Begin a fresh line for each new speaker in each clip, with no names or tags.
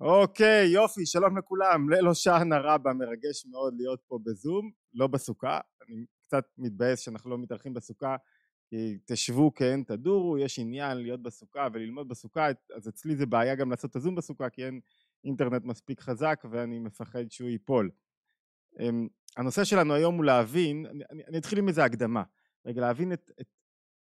אוקיי, יופי, שלום לכולם. ליל הושענא רבה, מרגש מאוד להיות פה בזום, לא בסוכה. אני קצת מתבאס שאנחנו לא מתארחים בסוכה, כי תשבו כן, תדורו, יש עניין להיות בסוכה וללמוד בסוכה, אז אצלי זה בעיה גם לעשות את הזום בסוכה, כי אין אינטרנט מספיק חזק ואני מפחד שהוא ייפול. אמ, הנושא שלנו היום הוא להבין, אני, אני, אני אתחיל עם איזה הקדמה, רגע להבין את, את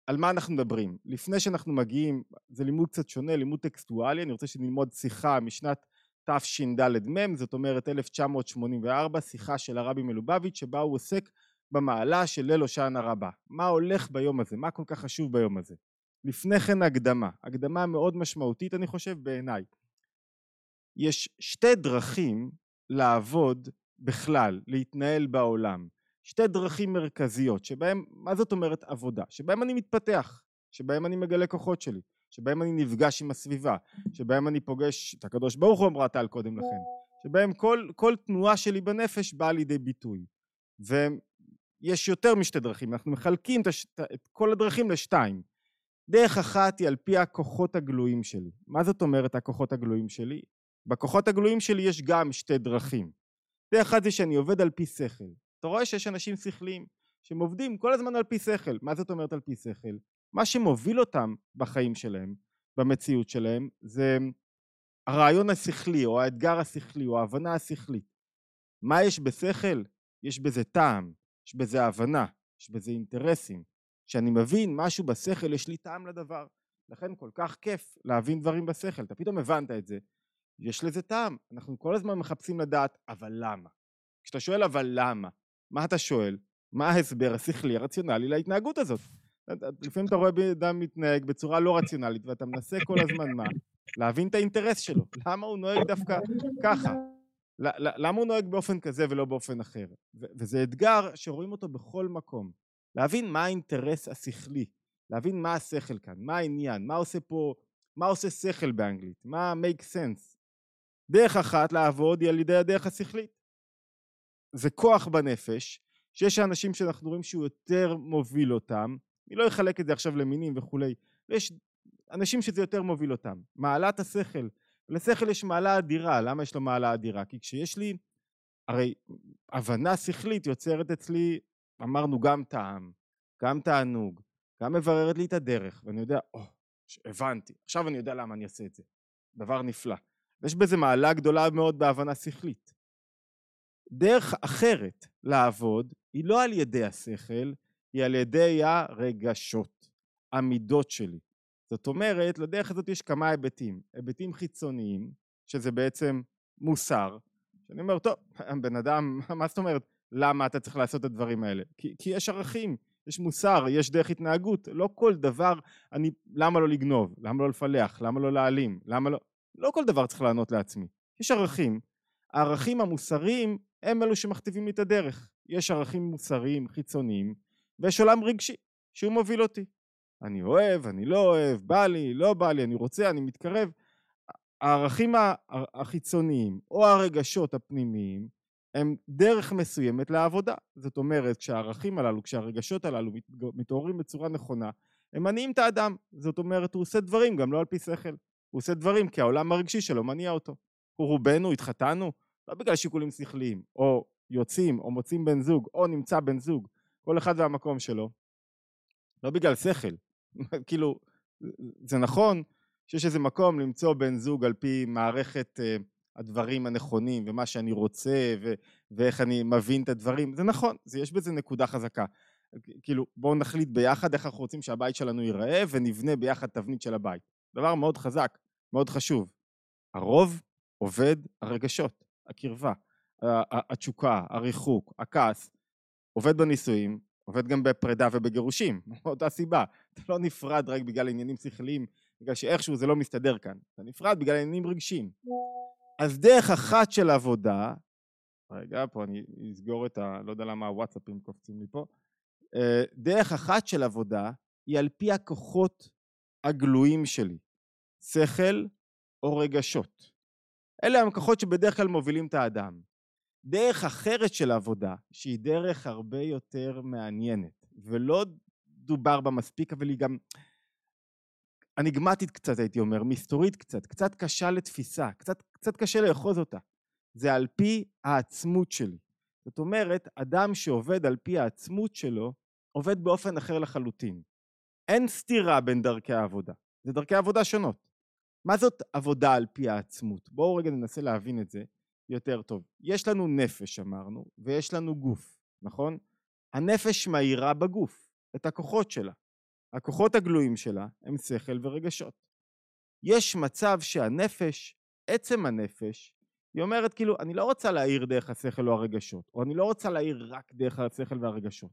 על מה אנחנו מדברים. לפני שאנחנו מגיעים, זה לימוד קצת שונה, לימוד טקסטואלי, אני רוצה שנלמוד שיחה משנת תשד"מ, זאת אומרת 1984, שיחה של הרבי מלובביץ', שבה הוא עוסק במעלה של ליל הושענא רבה. מה הולך ביום הזה? מה כל כך חשוב ביום הזה? לפני כן הקדמה, הקדמה מאוד משמעותית אני חושב בעיניי. יש שתי דרכים לעבוד בכלל, להתנהל בעולם. שתי דרכים מרכזיות שבהם, מה זאת אומרת עבודה? שבהם אני מתפתח, שבהם אני מגלה כוחות שלי, שבהם אני נפגש עם הסביבה, שבהם אני פוגש את הקדוש ברוך הוא אמרה טל קודם לכן, שבהם כל, כל תנועה שלי בנפש באה לידי ביטוי. ויש יותר משתי דרכים, אנחנו מחלקים את, הש... את כל הדרכים לשתיים. דרך אחת היא על פי הכוחות הגלויים שלי. מה זאת אומרת הכוחות הגלויים שלי? בכוחות הגלויים שלי יש גם שתי דרכים. דרך אחת זה שאני עובד על פי שכל. אתה רואה שיש אנשים שכליים שהם עובדים כל הזמן על פי שכל. מה זאת אומרת על פי שכל? מה שמוביל אותם בחיים שלהם, במציאות שלהם, זה הרעיון השכלי או האתגר השכלי או ההבנה השכלית. מה יש בשכל? יש בזה טעם, יש בזה הבנה, יש בזה אינטרסים. כשאני מבין משהו בשכל, יש לי טעם לדבר. לכן כל כך כיף להבין דברים בשכל. אתה פתאום הבנת את זה, יש לזה טעם. אנחנו כל הזמן מחפשים לדעת, אבל למה? כשאתה שואל אבל למה, מה אתה שואל? מה ההסבר השכלי הרציונלי להתנהגות הזאת? לפעמים אתה רואה בן אדם מתנהג בצורה לא רציונלית ואתה מנסה כל הזמן מה? להבין את האינטרס שלו. למה הוא נוהג דווקא ככה? למה הוא נוהג באופן כזה ולא באופן אחר? וזה אתגר שרואים אותו בכל מקום. להבין מה האינטרס השכלי, להבין מה השכל כאן, מה העניין, מה עושה פה, מה עושה שכל באנגלית, מה make sense. דרך אחת לעבוד היא על ידי הדרך השכלית. זה כוח בנפש, שיש אנשים שאנחנו רואים שהוא יותר מוביל אותם, אני לא אחלק את זה עכשיו למינים וכולי, יש אנשים שזה יותר מוביל אותם, מעלת השכל, לשכל יש מעלה אדירה, למה יש לו מעלה אדירה? כי כשיש לי, הרי הבנה שכלית יוצרת אצלי, אמרנו גם טעם, גם תענוג, גם מבררת לי את הדרך, ואני יודע, או, oh, הבנתי, עכשיו אני יודע למה אני אעשה את זה, דבר נפלא. יש בזה מעלה גדולה מאוד בהבנה שכלית. דרך אחרת לעבוד היא לא על ידי השכל, היא על ידי הרגשות, המידות שלי. זאת אומרת, לדרך הזאת יש כמה היבטים. היבטים חיצוניים, שזה בעצם מוסר, שאני אומר, טוב, בן אדם, מה זאת אומרת, למה אתה צריך לעשות את הדברים האלה? כי, כי יש ערכים, יש מוסר, יש דרך התנהגות, לא כל דבר, אני, למה לא לגנוב? למה לא לפלח? למה לא להעלים? למה לא... לא כל דבר צריך לענות לעצמי. יש ערכים. הערכים המוסריים הם אלו שמכתיבים לי את הדרך. יש ערכים מוסריים חיצוניים ויש עולם רגשי שהוא מוביל אותי. אני אוהב, אני לא אוהב, בא לי, לא בא לי, אני רוצה, אני מתקרב. הערכים החיצוניים או הרגשות הפנימיים הם דרך מסוימת לעבודה. זאת אומרת, כשהערכים הללו, כשהרגשות הללו מתעוררים בצורה נכונה, הם מניעים את האדם. זאת אומרת, הוא עושה דברים גם לא על פי שכל. הוא עושה דברים כי העולם הרגשי שלו מניע אותו. רובנו התחתנו לא בגלל שיקולים שכליים, או יוצאים, או מוצאים בן זוג, או נמצא בן זוג, כל אחד והמקום שלו, לא בגלל שכל. כאילו, זה נכון שיש איזה מקום למצוא בן זוג על פי מערכת uh, הדברים הנכונים, ומה שאני רוצה, ו- ואיך אני מבין את הדברים, זה נכון, זה, יש בזה נקודה חזקה. כאילו, בואו נחליט ביחד איך אנחנו רוצים שהבית שלנו ייראה, ונבנה ביחד תבנית של הבית. דבר מאוד חזק, מאוד חשוב. הרוב עובד הרגשות. הקרבה, התשוקה, הריחוק, הכעס, עובד בנישואים, עובד גם בפרידה ובגירושים, מאותה סיבה. אתה לא נפרד רק בגלל עניינים שכליים, בגלל שאיכשהו זה לא מסתדר כאן. אתה נפרד בגלל עניינים רגשיים. אז דרך אחת של עבודה, רגע, פה אני אסגור את ה... לא יודע למה הוואטסאפים קופצים לי פה. אה, דרך אחת של עבודה היא על פי הכוחות הגלויים שלי, שכל או רגשות. אלה הכוחות שבדרך כלל מובילים את האדם. דרך אחרת של עבודה, שהיא דרך הרבה יותר מעניינת, ולא דובר בה מספיק, אבל היא גם... אניגמטית קצת הייתי אומר, מסתורית קצת, קצת קשה לתפיסה, קצת, קצת קשה לאחוז אותה. זה על פי העצמות שלי. זאת אומרת, אדם שעובד על פי העצמות שלו, עובד באופן אחר לחלוטין. אין סתירה בין דרכי העבודה, זה דרכי עבודה שונות. מה זאת עבודה על פי העצמות? בואו רגע ננסה להבין את זה יותר טוב. יש לנו נפש אמרנו, ויש לנו גוף, נכון? הנפש מאירה בגוף את הכוחות שלה. הכוחות הגלויים שלה הם שכל ורגשות. יש מצב שהנפש, עצם הנפש, היא אומרת כאילו, אני לא רוצה להעיר דרך השכל או הרגשות, או אני לא רוצה להעיר רק דרך השכל והרגשות.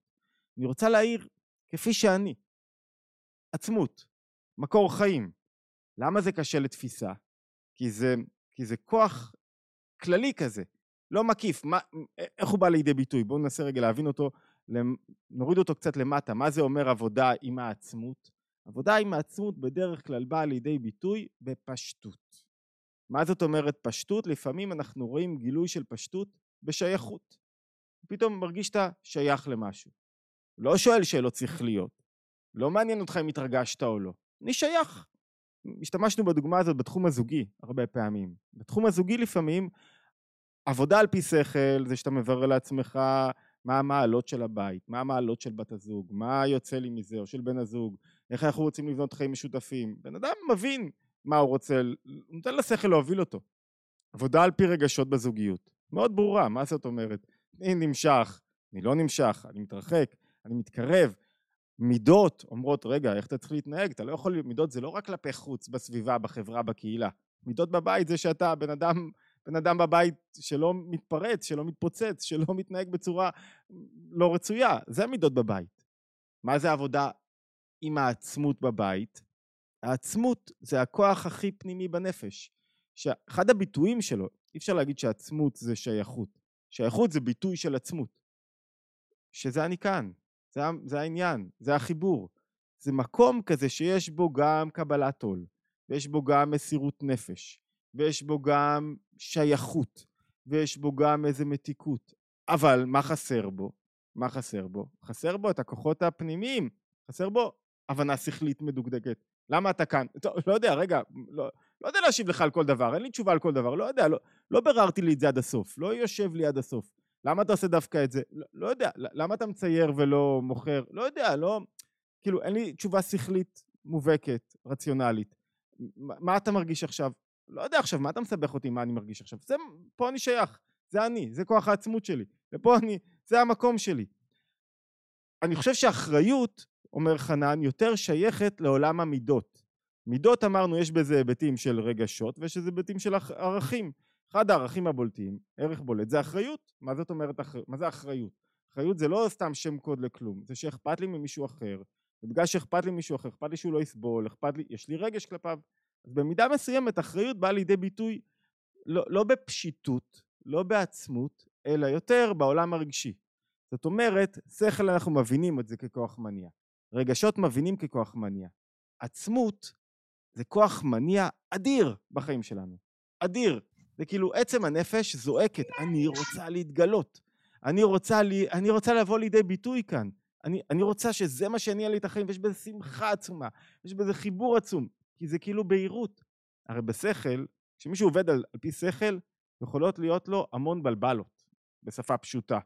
אני רוצה להעיר כפי שאני. עצמות, מקור חיים. למה זה קשה לתפיסה? כי זה, כי זה כוח כללי כזה, לא מקיף. מה, איך הוא בא לידי ביטוי? בואו ננסה רגע להבין אותו, נוריד אותו קצת למטה. מה זה אומר עבודה עם העצמות? עבודה עם העצמות בדרך כלל באה לידי ביטוי בפשטות. מה זאת אומרת פשטות? לפעמים אנחנו רואים גילוי של פשטות בשייכות. פתאום מרגיש שאתה שייך למשהו. לא שואל שאלות שכליות. לא מעניין אותך אם התרגשת או לא. אני שייך. השתמשנו בדוגמה הזאת בתחום הזוגי הרבה פעמים. בתחום הזוגי לפעמים עבודה על פי שכל זה שאתה מברר לעצמך מה המעלות של הבית, מה המעלות של בת הזוג, מה יוצא לי מזה או של בן הזוג, איך אנחנו רוצים לבנות חיים משותפים. בן אדם מבין מה הוא רוצה, נותן לשכל להוביל אותו. עבודה על פי רגשות בזוגיות. מאוד ברורה, מה זאת אומרת? אני נמשך, אני לא נמשך, אני מתרחק, אני מתקרב. מידות אומרות, רגע, איך אתה צריך להתנהג? אתה לא יכול, מידות זה לא רק כלפי חוץ, בסביבה, בחברה, בקהילה. מידות בבית זה שאתה בן אדם, בן אדם בבית שלא מתפרץ, שלא מתפוצץ, שלא מתנהג בצורה לא רצויה. זה מידות בבית. מה זה עבודה עם העצמות בבית? העצמות זה הכוח הכי פנימי בנפש. שאחד הביטויים שלו, אי אפשר להגיד שעצמות זה שייכות. שייכות זה ביטוי של עצמות. שזה אני כאן, זה, זה העניין, זה החיבור. זה מקום כזה שיש בו גם קבלת עול, ויש בו גם מסירות נפש, ויש בו גם שייכות, ויש בו גם איזה מתיקות. אבל מה חסר בו? מה חסר בו? חסר בו את הכוחות הפנימיים, חסר בו הבנה שכלית מדוקדקת. למה אתה כאן? טוב, לא יודע, רגע, לא, לא יודע להשיב לך על כל דבר, אין לי תשובה על כל דבר, לא יודע, לא, לא ביררתי לי את זה עד הסוף, לא יושב לי עד הסוף. למה אתה עושה דווקא את זה? לא, לא יודע, למה אתה מצייר ולא מוכר? לא יודע, לא... כאילו, אין לי תשובה שכלית מובהקת, רציונלית. מה אתה מרגיש עכשיו? לא יודע עכשיו, מה אתה מסבך אותי מה אני מרגיש עכשיו? זה, פה אני שייך, זה אני, זה כוח העצמות שלי, ופה אני, זה המקום שלי. אני חושב שאחריות, אומר חנן, יותר שייכת לעולם המידות. מידות אמרנו יש בזה היבטים של רגשות ויש בזה היבטים של ערכים. אחד הערכים הבולטים, ערך בולט, זה אחריות. מה זאת אומרת אחריות? מה זה אחריות? אחריות זה לא סתם שם קוד לכלום, זה שאכפת לי ממישהו אחר, ובגלל שאכפת לי ממישהו אחר, אכפת לי שהוא לא יסבול, אכפת לי, יש לי רגש כלפיו. אז במידה מסוימת אחריות באה לידי ביטוי לא, לא בפשיטות, לא בעצמות, אלא יותר בעולם הרגשי. זאת אומרת, שכל אנחנו מבינים את זה ככוח מניע. רגשות מבינים ככוח מניע. עצמות זה כוח מניע אדיר בחיים שלנו. אדיר. זה כאילו עצם הנפש זועקת, אני רוצה להתגלות. אני רוצה, לי, אני רוצה לבוא לידי ביטוי כאן. אני, אני רוצה שזה מה שיניע לי את החיים, ויש בזה שמחה עצומה, יש בזה חיבור עצום, כי זה כאילו בהירות. הרי בשכל, כשמישהו עובד על, על פי שכל, יכולות להיות לו המון בלבלות, בשפה פשוטה.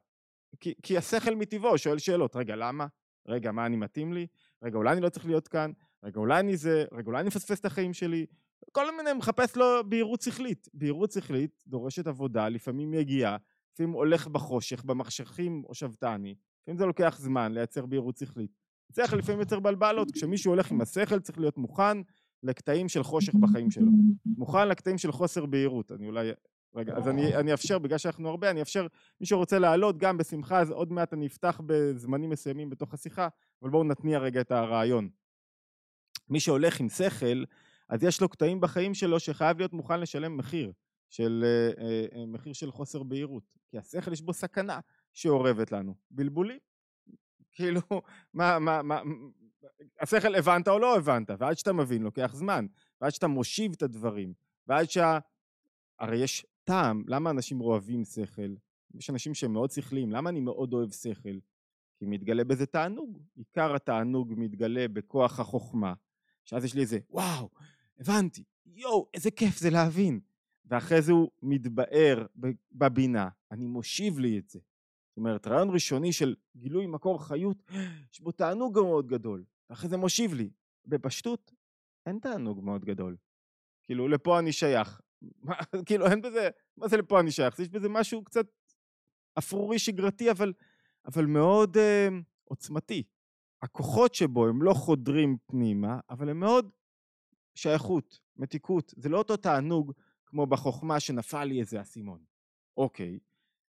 כי, כי השכל מטבעו שואל שאלות, רגע, למה? רגע, מה אני מתאים לי? רגע, אולי אני לא צריך להיות כאן? רגע, אולי אני זה? רגע, אולי אני מפספס את החיים שלי? כל מיני, מחפש לו בהירות שכלית. בהירות שכלית דורשת עבודה, לפעמים יגיעה, לפעמים הולך בחושך, במחשכים או שבתני, לפעמים זה לוקח זמן לייצר בהירות שכלית. צריך לפעמים יוצר בלבלות, כשמישהו הולך עם השכל צריך להיות מוכן לקטעים של חושך בחיים שלו. מוכן לקטעים של חוסר בהירות. אני אולי... רגע, אז אני, אני אאפשר, בגלל שאנחנו הרבה, אני אאפשר, מי שרוצה לעלות גם בשמחה, אז עוד מעט אני אפתח בזמנים מסוימים בתוך השיחה, אבל בואו נתניע רגע את הרעיון. מי שהולך עם שכל, אז יש לו קטעים בחיים שלו שחייב להיות מוכן לשלם מחיר של אה, אה, אה, מחיר של חוסר בהירות כי השכל יש בו סכנה שאורבת לנו. בלבולים? כאילו מה מה מה השכל הבנת או לא הבנת? ועד שאתה מבין לוקח זמן. ועד שאתה מושיב את הדברים. ועד שה... הרי יש טעם למה אנשים אוהבים שכל? יש אנשים שהם מאוד שכליים למה אני מאוד אוהב שכל? כי מתגלה בזה תענוג. עיקר התענוג מתגלה בכוח החוכמה. שאז יש לי איזה וואו, הבנתי, יואו, איזה כיף זה להבין. ואחרי זה הוא מתבאר בבינה, אני מושיב לי את זה. זאת אומרת, רעיון ראשוני של גילוי מקור חיות, יש בו תענוג מאוד גדול, ואחרי זה מושיב לי. בפשטות, אין תענוג מאוד גדול. כאילו, לפה אני שייך. מה, כאילו, אין בזה, מה זה לפה אני שייך? יש בזה משהו קצת אפרורי שגרתי, אבל, אבל מאוד אה, עוצמתי. הכוחות שבו הם לא חודרים פנימה, אבל הם מאוד שייכות, מתיקות. זה לא אותו תענוג כמו בחוכמה שנפל לי איזה אסימון. אוקיי,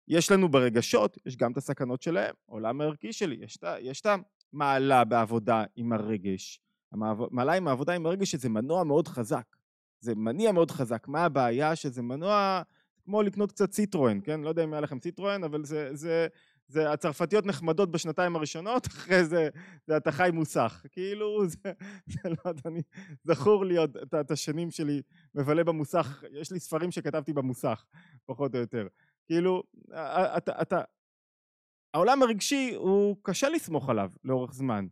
יש לנו ברגשות, יש גם את הסכנות שלהם, עולם הערכי שלי, יש את המעלה בעבודה עם הרגש. המעלה עם העבודה עם הרגש שזה מנוע מאוד חזק. זה מניע מאוד חזק. מה הבעיה? שזה מנוע כמו לקנות קצת ציטרואן, כן? לא יודע אם היה לכם ציטרואן, אבל זה, זה, זה הצרפתיות נחמדות בשנתיים הראשונות, אחרי זה, זה אתה חי מוסך. כאילו, זה, זה לא יודע, אני, זכור לי עוד את, השנים שלי מבלה במוסך, יש לי ספרים שכתבתי במוסך, פחות או יותר. כאילו, אתה, אתה, העולם הרגשי הוא קשה לסמוך עליו לאורך זמן.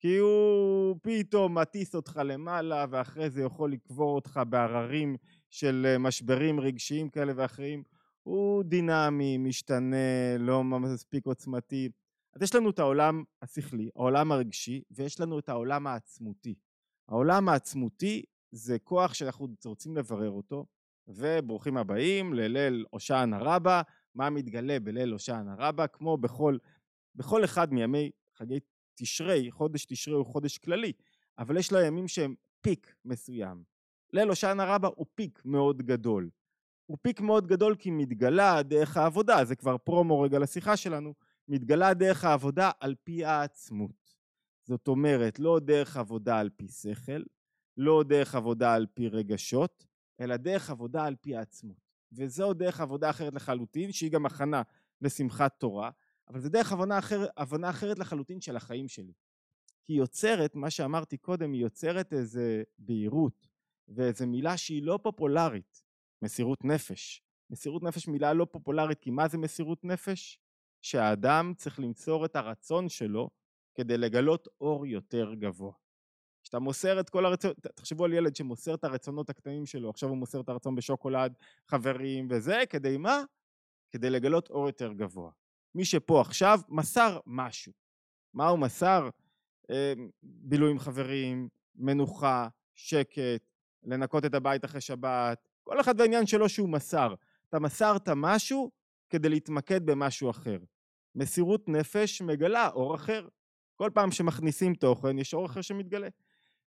כי הוא פתאום מטיס אותך למעלה ואחרי זה יכול לקבור אותך בהררים של אה, משברים רגשיים כאלה ואחרים. הוא דינמי, משתנה, לא מספיק עוצמתי. אז יש לנו את העולם השכלי, העולם הרגשי, ויש לנו את העולם העצמותי. העולם העצמותי זה כוח שאנחנו רוצים לברר אותו, וברוכים הבאים לליל הושענא רבה, מה מתגלה בליל הושענא רבה, כמו בכל, בכל אחד מימי חגי תשרי, חודש תשרי הוא חודש כללי, אבל יש לו ימים שהם פיק מסוים. ליל הושענא רבה הוא פיק מאוד גדול. הוא פיק מאוד גדול כי מתגלה דרך העבודה, זה כבר פרומו רגע לשיחה שלנו, מתגלה דרך העבודה על פי העצמות. זאת אומרת, לא דרך עבודה על פי שכל, לא דרך עבודה על פי רגשות, אלא דרך עבודה על פי העצמות. וזו דרך עבודה אחרת לחלוטין, שהיא גם הכנה לשמחת תורה, אבל זה דרך הבנה, אחר, הבנה אחרת לחלוטין של החיים שלי. כי היא יוצרת, מה שאמרתי קודם, היא יוצרת איזה בהירות ואיזה מילה שהיא לא פופולרית, מסירות נפש. מסירות נפש מילה לא פופולרית, כי מה זה מסירות נפש? שהאדם צריך למסור את הרצון שלו כדי לגלות אור יותר גבוה. כשאתה מוסר את כל הרצונות, תחשבו על ילד שמוסר את הרצונות הקטנים שלו, עכשיו הוא מוסר את הרצון בשוקולד, חברים וזה, כדי מה? כדי לגלות אור יותר גבוה. מי שפה עכשיו מסר משהו. מה הוא מסר? אמ, בילוי עם חברים, מנוחה, שקט, לנקות את הבית אחרי שבת, כל אחד בעניין שלו שהוא מסר. אתה מסרת משהו כדי להתמקד במשהו אחר. מסירות נפש מגלה אור אחר. כל פעם שמכניסים תוכן יש אור אחר שמתגלה.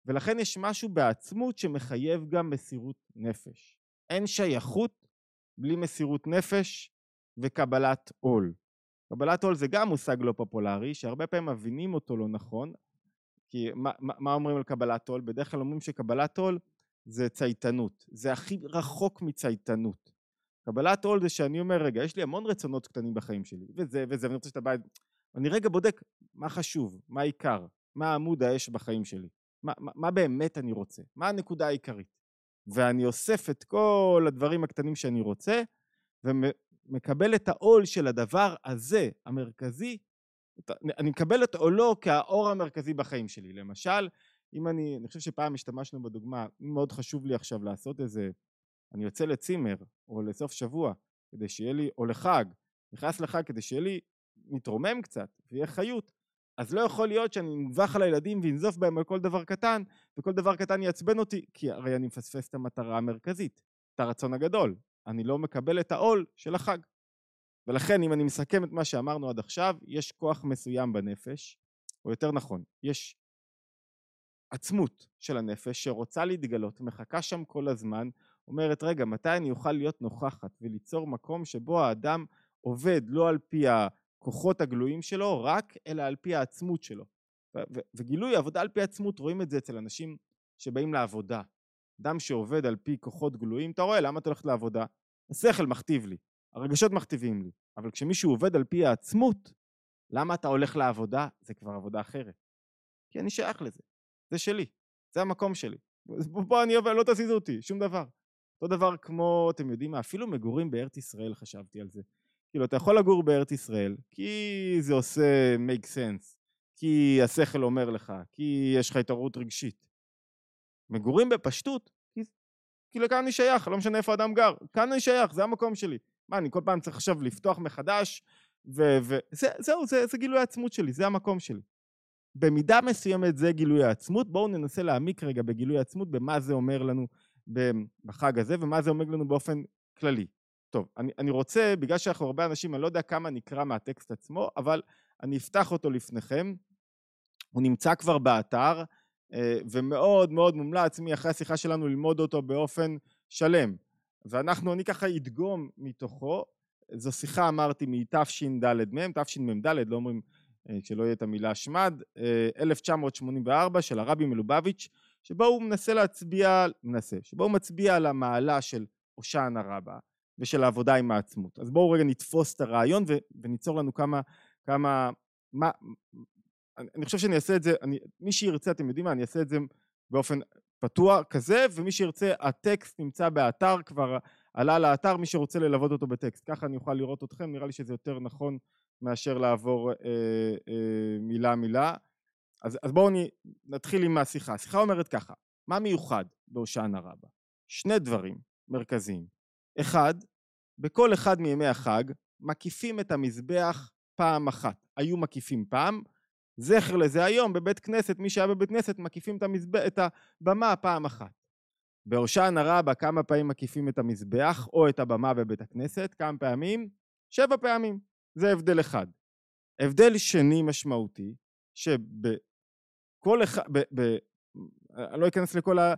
ולכן יש משהו בעצמות שמחייב גם מסירות נפש. אין שייכות בלי מסירות נפש וקבלת עול. קבלת עול זה גם מושג לא פופולרי, שהרבה פעמים מבינים אותו לא נכון, כי מה, מה אומרים על קבלת עול? בדרך כלל אומרים שקבלת עול זה צייתנות, זה הכי רחוק מצייתנות. קבלת עול זה שאני אומר, רגע, יש לי המון רצונות קטנים בחיים שלי, וזה וזה, ואני רוצה שאתה בא... אני רגע בודק מה חשוב, מה העיקר, מה עמוד האש בחיים שלי, מה, מה, מה באמת אני רוצה, מה הנקודה העיקרית. ואני אוסף את כל הדברים הקטנים שאני רוצה, מקבל את העול של הדבר הזה, המרכזי, אני מקבל את עולו כהאור המרכזי בחיים שלי. למשל, אם אני, אני חושב שפעם השתמשנו בדוגמה, אם מאוד חשוב לי עכשיו לעשות איזה, אני יוצא לצימר או לסוף שבוע כדי שיהיה לי, או לחג, נכנס לחג כדי שיהיה לי, מתרומם קצת ויהיה חיות, אז לא יכול להיות שאני אנבח על הילדים ואנזוף בהם על כל דבר קטן, וכל דבר קטן יעצבן אותי, כי הרי אני מפספס את המטרה המרכזית, את הרצון הגדול. אני לא מקבל את העול של החג. ולכן אם אני מסכם את מה שאמרנו עד עכשיו, יש כוח מסוים בנפש, או יותר נכון, יש עצמות של הנפש שרוצה להתגלות, מחכה שם כל הזמן, אומרת רגע מתי אני אוכל להיות נוכחת וליצור מקום שבו האדם עובד לא על פי הכוחות הגלויים שלו רק אלא על פי העצמות שלו וגילוי עבודה על פי עצמות רואים את זה אצל אנשים שבאים לעבודה אדם שעובד על פי כוחות גלויים, אתה רואה למה אתה הולך לעבודה? השכל מכתיב לי, הרגשות מכתיבים לי, אבל כשמישהו עובד על פי העצמות, למה אתה הולך לעבודה? זה כבר עבודה אחרת. כי אני שייך לזה, זה שלי, זה המקום שלי. פה אני עובד, לא תזיזו אותי, שום דבר. אותו דבר כמו, אתם יודעים מה, אפילו מגורים בארץ ישראל חשבתי על זה. כאילו, אתה יכול לגור בארץ ישראל, כי זה עושה make sense, כי השכל אומר לך, כי יש לך התעוררות רגשית. מגורים בפשטות, כי, כי לכאן אני שייך, לא משנה איפה אדם גר, כאן אני שייך, זה המקום שלי. מה, אני כל פעם צריך עכשיו לפתוח מחדש, וזהו, זה, זה גילוי העצמות שלי, זה המקום שלי. במידה מסוימת זה גילוי העצמות, בואו ננסה להעמיק רגע בגילוי העצמות, במה זה אומר לנו בחג הזה, ומה זה אומר לנו באופן כללי. טוב, אני, אני רוצה, בגלל שאנחנו הרבה אנשים, אני לא יודע כמה נקרא מהטקסט עצמו, אבל אני אפתח אותו לפניכם. הוא נמצא כבר באתר, אה, ומאוד מאוד מומלץ מי אחרי השיחה שלנו ללמוד אותו באופן שלם. ואנחנו, אני ככה אדגום מתוכו, זו שיחה אמרתי מתש"דמ, תשמ"ד, לא אומרים כשלא יהיה את המילה שמד, 1984 אה, של הרבי מלובביץ', שבו הוא מנסה להצביע, מנסה, שבו הוא מצביע על המעלה של הושענא רבה ושל העבודה עם העצמות. אז בואו רגע נתפוס את הרעיון ו- וניצור לנו כמה, כמה, מה, אני חושב שאני אעשה את זה, אני, מי שירצה, אתם יודעים מה, אני אעשה את זה באופן פתוח כזה, ומי שירצה, הטקסט נמצא באתר, כבר עלה לאתר, מי שרוצה ללוות אותו בטקסט. ככה אני אוכל לראות אתכם, נראה לי שזה יותר נכון מאשר לעבור אה, אה, מילה מילה. אז, אז בואו נתחיל עם השיחה. השיחה אומרת ככה, מה מיוחד בהושענא רבה? שני דברים מרכזיים. אחד, בכל אחד מימי החג מקיפים את המזבח פעם אחת. היו מקיפים פעם, זכר לזה היום בבית כנסת, מי שהיה בבית כנסת מקיפים את, המזבח, את הבמה פעם אחת. בהושענא רבה כמה פעמים מקיפים את המזבח או את הבמה בבית הכנסת? כמה פעמים? שבע פעמים. זה הבדל אחד. הבדל שני משמעותי, שבכל אחד, ב, ב, אני לא אכנס לכל ה...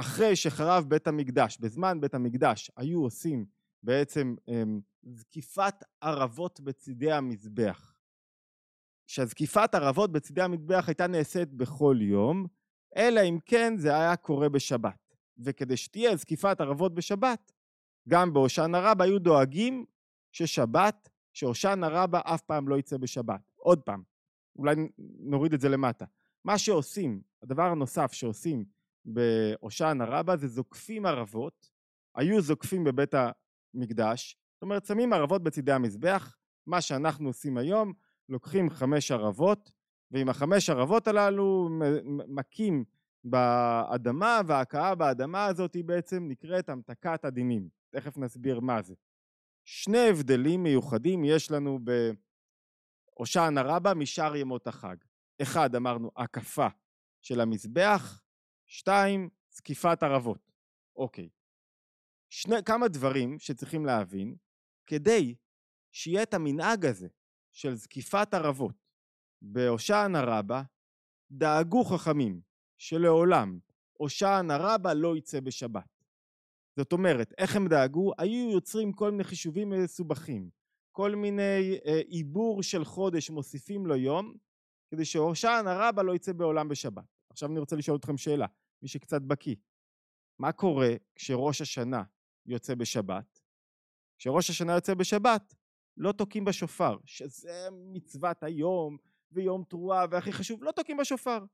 אחרי שחרב בית המקדש, בזמן בית המקדש, היו עושים בעצם הם, זקיפת ערבות בצידי המזבח. שהזקיפת ערבות בצידי המזבח הייתה נעשית בכל יום, אלא אם כן זה היה קורה בשבת. וכדי שתהיה זקיפת ערבות בשבת, גם בהושענא רבה היו דואגים ששבת שהושענא רבה אף פעם לא יצא בשבת. עוד פעם, אולי נוריד את זה למטה. מה שעושים, הדבר הנוסף שעושים בהושענא רבה זה זוקפים ערבות, היו זוקפים בבית המקדש, זאת אומרת שמים ערבות בצידי המזבח, מה שאנחנו עושים היום, לוקחים חמש ערבות, ועם החמש ערבות הללו מכים באדמה, וההכאה באדמה הזאת היא בעצם נקראת המתקת הדינים. תכף נסביר מה זה. שני הבדלים מיוחדים יש לנו בהושענא רבה משאר ימות החג. אחד, אמרנו, הקפה של המזבח, שתיים, זקיפת ערבות. אוקיי. שני, כמה דברים שצריכים להבין כדי שיהיה את המנהג הזה של זקיפת ערבות בהושענא רבה, דאגו חכמים שלעולם הושענא רבה לא יצא בשבת. זאת אומרת, איך הם דאגו? היו יוצרים כל מיני חישובים מסובכים, כל מיני אה, עיבור של חודש מוסיפים לו יום, כדי שהושענא רבה לא יצא בעולם בשבת. עכשיו אני רוצה לשאול אתכם שאלה, מי שקצת בקיא, מה קורה כשראש השנה יוצא בשבת? כשראש השנה יוצא בשבת, לא תוקעים בשופר, שזה מצוות היום ויום תרועה והכי חשוב, לא תוקעים בשופר.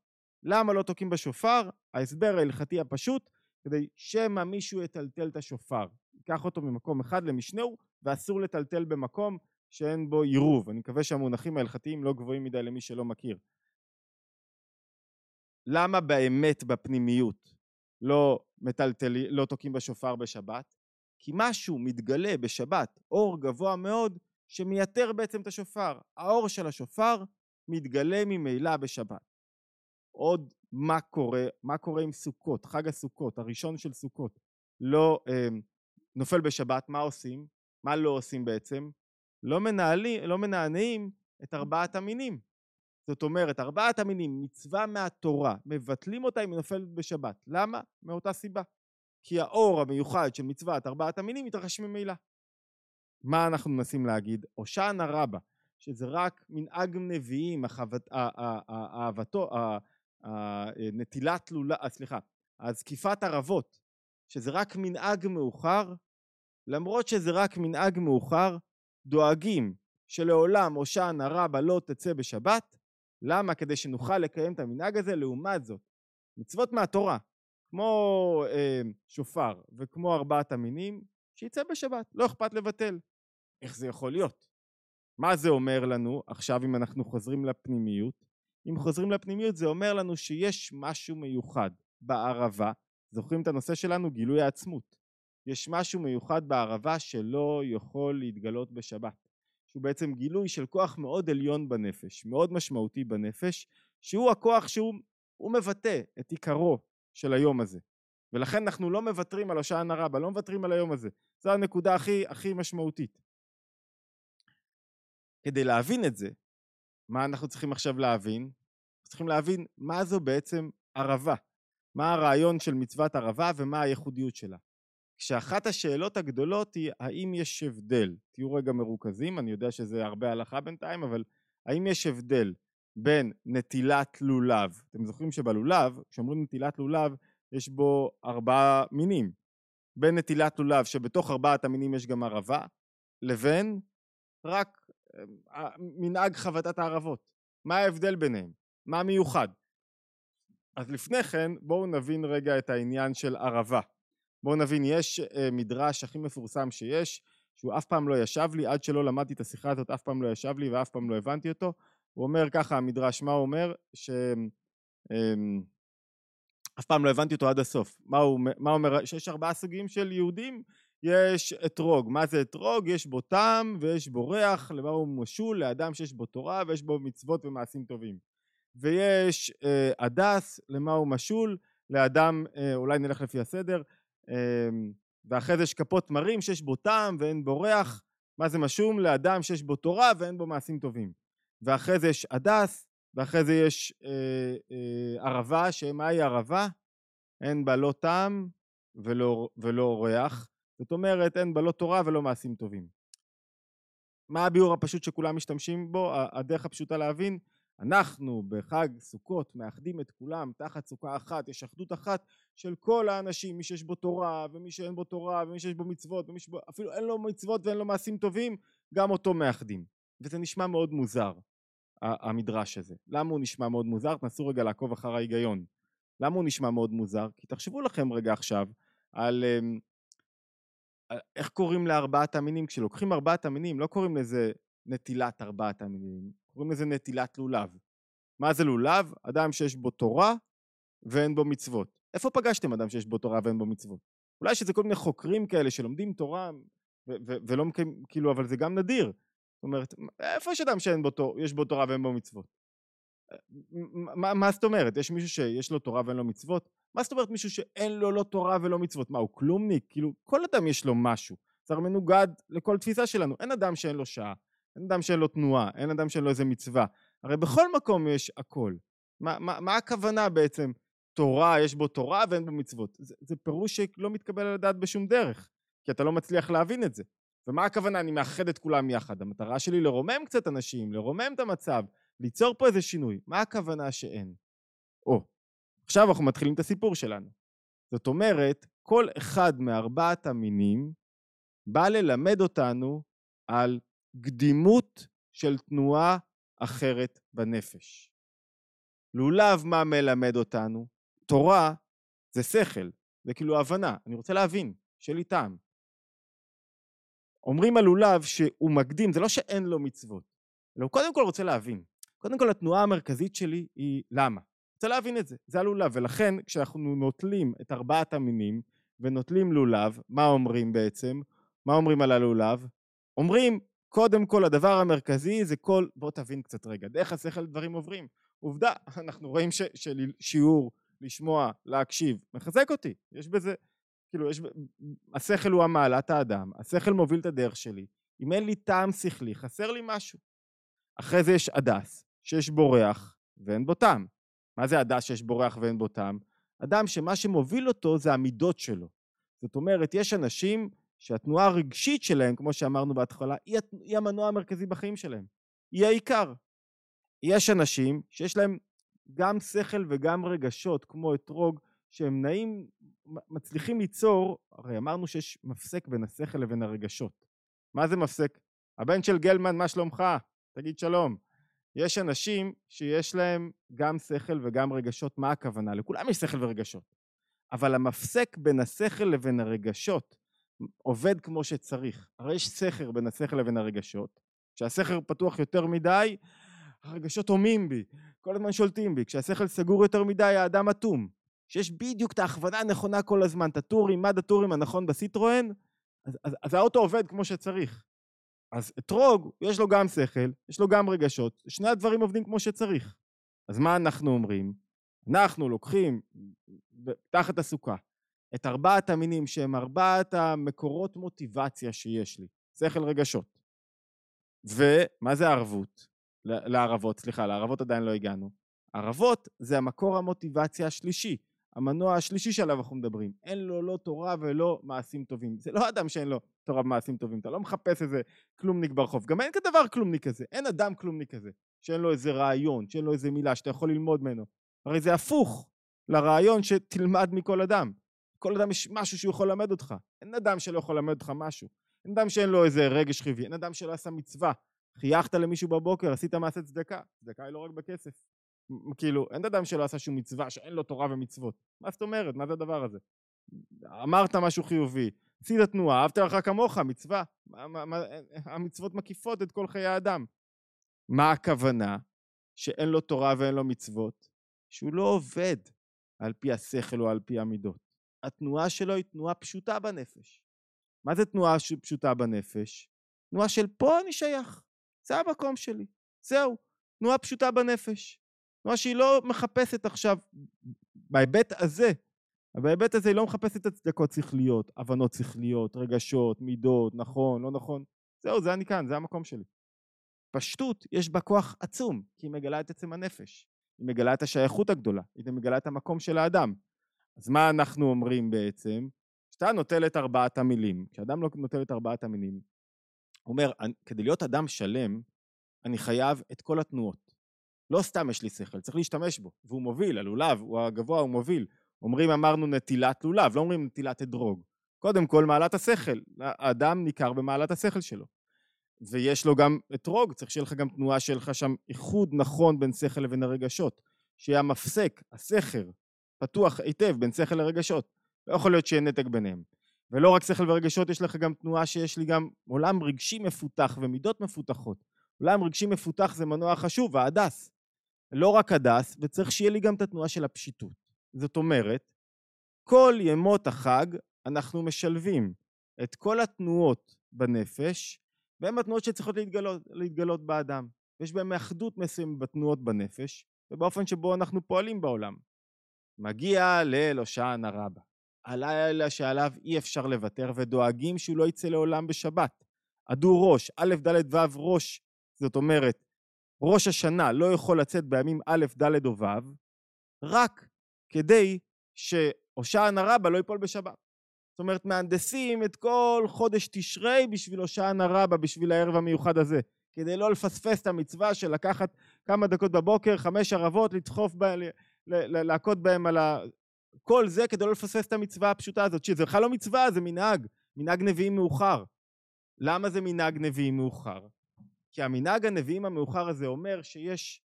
למה לא תוקעים בשופר? ההסבר ההלכתי הפשוט, כדי שמא מישהו יטלטל את השופר. ייקח אותו ממקום אחד למשנהו, ואסור לטלטל במקום שאין בו עירוב. אני מקווה שהמונחים ההלכתיים לא גבוהים מדי למי שלא מכיר. למה באמת בפנימיות לא מטלטלים, לא תוקעים בשופר בשבת? כי משהו מתגלה בשבת, אור גבוה מאוד, שמייתר בעצם את השופר. האור של השופר מתגלה ממילא בשבת. עוד מה קורה, מה קורה עם סוכות, חג הסוכות, הראשון של סוכות, לא אה, נופל בשבת, מה עושים? מה לא עושים בעצם? לא מנהלים, לא מנענעים את ארבעת המינים. זאת אומרת, ארבעת המינים, מצווה מהתורה, מבטלים אותה אם היא נופלת בשבת. למה? מאותה סיבה. כי האור המיוחד של מצוות ארבעת המינים מתרחש ממילא. מה אנחנו מנסים להגיד? הושענא רבה, שזה רק מנהג נביאים, אהבתו, הנטילת לולה, אה, סליחה, הזקיפת ערבות, שזה רק מנהג מאוחר, למרות שזה רק מנהג מאוחר, דואגים שלעולם הושענא רבה לא תצא בשבת, למה? כדי שנוכל לקיים את המנהג הזה, לעומת זאת, מצוות מהתורה, כמו אה, שופר וכמו ארבעת המינים, שיצא בשבת, לא אכפת לבטל. איך זה יכול להיות? מה זה אומר לנו עכשיו אם אנחנו חוזרים לפנימיות? אם חוזרים לפנימיות זה אומר לנו שיש משהו מיוחד בערבה, זוכרים את הנושא שלנו? גילוי העצמות. יש משהו מיוחד בערבה שלא יכול להתגלות בשבת. שהוא בעצם גילוי של כוח מאוד עליון בנפש, מאוד משמעותי בנפש, שהוא הכוח שהוא מבטא את עיקרו של היום הזה. ולכן אנחנו לא מוותרים על הושענא רבה, לא מוותרים על היום הזה. זו הנקודה הכי הכי משמעותית. כדי להבין את זה, מה אנחנו צריכים עכשיו להבין? צריכים להבין מה זו בעצם ערבה, מה הרעיון של מצוות ערבה ומה הייחודיות שלה. כשאחת השאלות הגדולות היא האם יש הבדל, תהיו רגע מרוכזים, אני יודע שזה הרבה הלכה בינתיים, אבל האם יש הבדל בין נטילת לולב, אתם זוכרים שבלולב, כשאומרים נטילת לולב, יש בו ארבעה מינים, בין נטילת לולב שבתוך ארבעת המינים יש גם ערבה, לבין רק מנהג חבטת הערבות. מה ההבדל ביניהם? מה מיוחד? אז לפני כן בואו נבין רגע את העניין של ערבה. בואו נבין, יש אה, מדרש הכי מפורסם שיש, שהוא אף פעם לא ישב לי, עד שלא למדתי את השיחה הזאת אף פעם לא ישב לי ואף פעם לא הבנתי אותו. הוא אומר ככה המדרש, מה הוא אומר? ש... אמ, אף פעם לא הבנתי אותו עד הסוף. מה הוא, מה הוא אומר? שיש ארבעה סוגים של יהודים, יש אתרוג. מה זה אתרוג? יש בו טעם ויש בו ריח, למה הוא משול? לאדם שיש בו תורה ויש בו מצוות ומעשים טובים. ויש אה, הדס, למה הוא משול? לאדם, אה, אולי נלך לפי הסדר, אה, ואחרי זה יש כפות מרים שיש בו טעם ואין בו ריח, מה זה משום? לאדם שיש בו תורה ואין בו מעשים טובים. ואחרי זה יש הדס, ואחרי זה יש אה, אה, ערבה, שמהי ערבה? אין בה לא טעם ולא, ולא ריח, זאת אומרת אין בה לא תורה ולא מעשים טובים. מה הביאור הפשוט שכולם משתמשים בו? הדרך הפשוטה להבין, אנחנו בחג סוכות מאחדים את כולם תחת סוכה אחת, יש אחדות אחת של כל האנשים, מי שיש בו תורה ומי שאין בו תורה ומי שיש בו מצוות ומי שבו, אפילו אין לו מצוות ואין לו מעשים טובים, גם אותו מאחדים. וזה נשמע מאוד מוזר. המדרש הזה. למה הוא נשמע מאוד מוזר? תנסו רגע לעקוב אחר ההיגיון. למה הוא נשמע מאוד מוזר? כי תחשבו לכם רגע עכשיו על, אמ, איך קוראים לארבעת המינים. כשלוקחים ארבעת המינים לא קוראים לזה נטילת ארבעת המינים, קוראים לזה נטילת לולב. מה זה לולב? אדם שיש בו תורה ואין בו מצוות. איפה פגשתם אדם שיש בו תורה ואין בו מצוות? אולי שזה כל מיני חוקרים כאלה שלומדים תורה ולא מקיימים, כאילו, אבל זה גם נדיר. אומרת, איפה יש אדם שאין בו יש בו תורה ואין בו מצוות? מה, מה זאת אומרת? יש מישהו שיש לו תורה ואין לו מצוות? מה זאת אומרת מישהו שאין לו לא תורה ולא מצוות? מה, הוא כלומניק? כאילו, כל אדם יש לו משהו. זה הרי מנוגד לכל תפיסה שלנו. אין אדם שאין לו שעה, אין אדם שאין לו תנועה, אין אדם שאין לו איזה מצווה. הרי בכל מקום יש הכל. מה, מה, מה הכוונה בעצם? תורה, יש בו תורה ואין בו מצוות. זה, זה פירוש שלא מתקבל על הדעת בשום דרך, כי אתה לא מצליח להבין את זה. ומה הכוונה אני מאחד את כולם יחד? המטרה שלי לרומם קצת אנשים, לרומם את המצב, ליצור פה איזה שינוי. מה הכוונה שאין? או, עכשיו אנחנו מתחילים את הסיפור שלנו. זאת אומרת, כל אחד מארבעת המינים בא ללמד אותנו על קדימות של תנועה אחרת בנפש. לולב מה מלמד אותנו? תורה זה שכל, זה כאילו הבנה, אני רוצה להבין, שיהיה לי טעם. אומרים על לולב שהוא מקדים, זה לא שאין לו מצוות, אלא הוא קודם כל רוצה להבין. קודם כל התנועה המרכזית שלי היא למה. רוצה להבין את זה, זה הלולב, ולכן כשאנחנו נוטלים את ארבעת המינים ונוטלים לולב, מה אומרים בעצם? מה אומרים על הלולב? אומרים, קודם כל הדבר המרכזי זה כל, בוא תבין קצת רגע, דרך השכל דברים עוברים. עובדה, אנחנו רואים ששיעור, לשמוע, להקשיב, מחזק אותי, יש בזה כאילו יש, השכל הוא המעלת האדם, השכל מוביל את הדרך שלי, אם אין לי טעם שכלי, חסר לי משהו. אחרי זה יש הדס, שיש בו ריח ואין בו טעם. מה זה הדס שיש בו ריח ואין בו טעם? אדם שמה שמוביל אותו זה המידות שלו. זאת אומרת, יש אנשים שהתנועה הרגשית שלהם, כמו שאמרנו בהתחלה, היא, היא המנוע המרכזי בחיים שלהם. היא העיקר. יש אנשים שיש להם גם שכל וגם רגשות, כמו אתרוג, שהם נעים, מצליחים ליצור, הרי אמרנו שיש מפסק בין השכל לבין הרגשות. מה זה מפסק? הבן של גלמן, מה שלומך? תגיד שלום. יש אנשים שיש להם גם שכל וגם רגשות, מה הכוונה? לכולם יש שכל ורגשות. אבל המפסק בין השכל לבין הרגשות עובד כמו שצריך. הרי יש סכר בין השכל לבין הרגשות. כשהסכר פתוח יותר מדי, הרגשות הומים בי, כל הזמן שולטים בי. כשהשכל סגור יותר מדי, האדם אטום. שיש בדיוק את ההכוונה הנכונה כל הזמן, את הטורים, מד הטורים הנכון בסיטרואן, אז, אז, אז האוטו עובד כמו שצריך. אז אתרוג, יש לו גם שכל, יש לו גם רגשות, שני הדברים עובדים כמו שצריך. אז מה אנחנו אומרים? אנחנו לוקחים תחת הסוכה את ארבעת המינים שהם ארבעת המקורות מוטיבציה שיש לי, שכל רגשות. ומה זה ערבות? לערבות, סליחה, לערבות עדיין לא הגענו. ערבות זה המקור המוטיבציה השלישי, המנוע השלישי שעליו אנחנו מדברים. אין לו לא תורה ולא מעשים טובים. זה לא אדם שאין לו תורה ומעשים טובים, אתה לא מחפש איזה כלומניק ברחוב. גם אין כדבר כלומניק כזה, אין אדם כלומניק כזה, שאין לו איזה רעיון, שאין לו איזה מילה שאתה יכול ללמוד ממנו. הרי זה הפוך לרעיון שתלמד מכל אדם. כל אדם יש משהו שהוא יכול ללמד אותך. אין אדם שלא יכול ללמד אותך משהו. אין אדם שאין לו איזה רגש חיובי, אין אדם שלא עשה מצווה. חייכת למישהו בבוקר, עשית מעשה צדקה. צדקה היא לא רק בכסף. כאילו, אין אדם שלא עשה שום מצווה, שאין לו תורה ומצוות. מה זאת אומרת? מה זה הדבר הזה? אמרת משהו חיובי, עשית תנועה, אהבת לך כמוך, מצווה. המצוות מקיפות את כל חיי האדם. מה הכוונה? שאין לו תורה ואין לו מצוות? שהוא לא עובד על פי השכל או על פי המידות. התנועה שלו היא תנועה פשוטה בנפש. מה זה תנועה פשוטה בנפש? תנועה של פה אני שייך, זה המקום שלי, זהו, תנועה פשוטה בנפש. תנועה שהיא לא מחפשת עכשיו, בהיבט הזה, בהיבט הזה היא לא מחפשת הצדקות שכליות, הבנות שכליות, רגשות, מידות, נכון, לא נכון, זהו, זה אני כאן, זה המקום שלי. פשטות, יש בה כוח עצום, כי היא מגלה את עצם הנפש. היא מגלה את השייכות הגדולה, היא מגלה את המקום של האדם. אז מה אנחנו אומרים בעצם? כשאתה נוטל את ארבעת המילים, כשאדם לא נוטל את ארבעת המילים, הוא אומר, כדי להיות אדם שלם, אני חייב את כל התנועות. לא סתם יש לי שכל, צריך להשתמש בו, והוא מוביל, הלולב, הוא הגבוה, הוא מוביל. אומרים, אמרנו נטילת לולב, לא אומרים נטילת אדרוג. קודם כל, מעלת השכל. האדם ניכר במעלת השכל שלו. ויש לו גם אתרוג, צריך שיהיה לך גם תנועה שיהיה לך שם איחוד נכון בין שכל לבין הרגשות. שיהיה המפסק, הסכר, פתוח היטב בין שכל לרגשות. לא יכול להיות שיהיה נתק ביניהם. ולא רק שכל ורגשות, יש לך גם תנועה שיש לי גם עולם רגשי מפותח ומידות מפותחות. עולם רגשי מפותח זה מנוע חשוב, ההדס. לא רק הדס, וצריך שיהיה לי גם את התנועה של הפשיטות. זאת אומרת, כל ימות החג אנחנו משלבים את כל התנועות בנפש, והן התנועות שצריכות להתגלות, להתגלות באדם. יש בהן אחדות מסוימת בתנועות בנפש, ובאופן שבו אנחנו פועלים בעולם. מגיע לאל הושענא רבה, הלילה שעליו אי אפשר לוותר, ודואגים שהוא לא יצא לעולם בשבת. עדו ראש, א', ד', ו', ראש, זאת אומרת, ראש השנה לא יכול לצאת בימים א', ד' או ו', רק כדי שהושענא רבה לא ייפול בשבת. זאת אומרת, מהנדסים את כל חודש תשרי בשביל הושענא רבה, בשביל הערב המיוחד הזה, כדי לא לפספס את המצווה של לקחת כמה דקות בבוקר, חמש ערבות, לדחוף, ב... להכות בהם על ה... כל זה כדי לא לפספס את המצווה הפשוטה הזאת, שזה בכלל לא מצווה, זה מנהג, מנהג נביאים מאוחר. למה זה מנהג נביאים מאוחר? כי המנהג הנביאים המאוחר הזה אומר שיש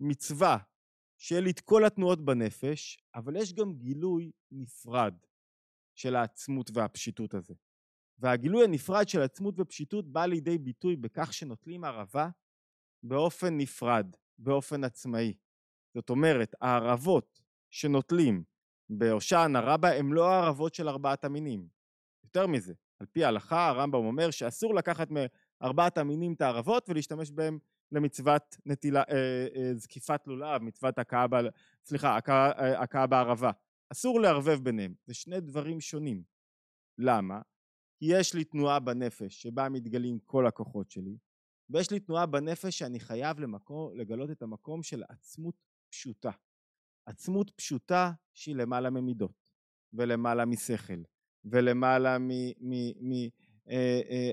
מצווה לי את כל התנועות בנפש, אבל יש גם גילוי נפרד של העצמות והפשיטות הזה. והגילוי הנפרד של עצמות ופשיטות בא לידי ביטוי בכך שנוטלים ערבה באופן נפרד, באופן עצמאי. זאת אומרת, הערבות שנוטלים בהושענא רבה הם לא הערבות של ארבעת המינים. יותר מזה, על פי ההלכה הרמב"ם אומר שאסור לקחת ארבעת המינים את הערבות ולהשתמש בהם למצוות נטילה, אה, אה, זקיפת לולב, מצוות הכאה, ב, סליחה, הכאה, אה, הכאה בערבה. אסור לערבב ביניהם, זה שני דברים שונים. למה? כי יש לי תנועה בנפש שבה מתגלים כל הכוחות שלי, ויש לי תנועה בנפש שאני חייב למקום, לגלות את המקום של עצמות פשוטה. עצמות פשוטה שהיא למעלה ממידות, ולמעלה משכל, ולמעלה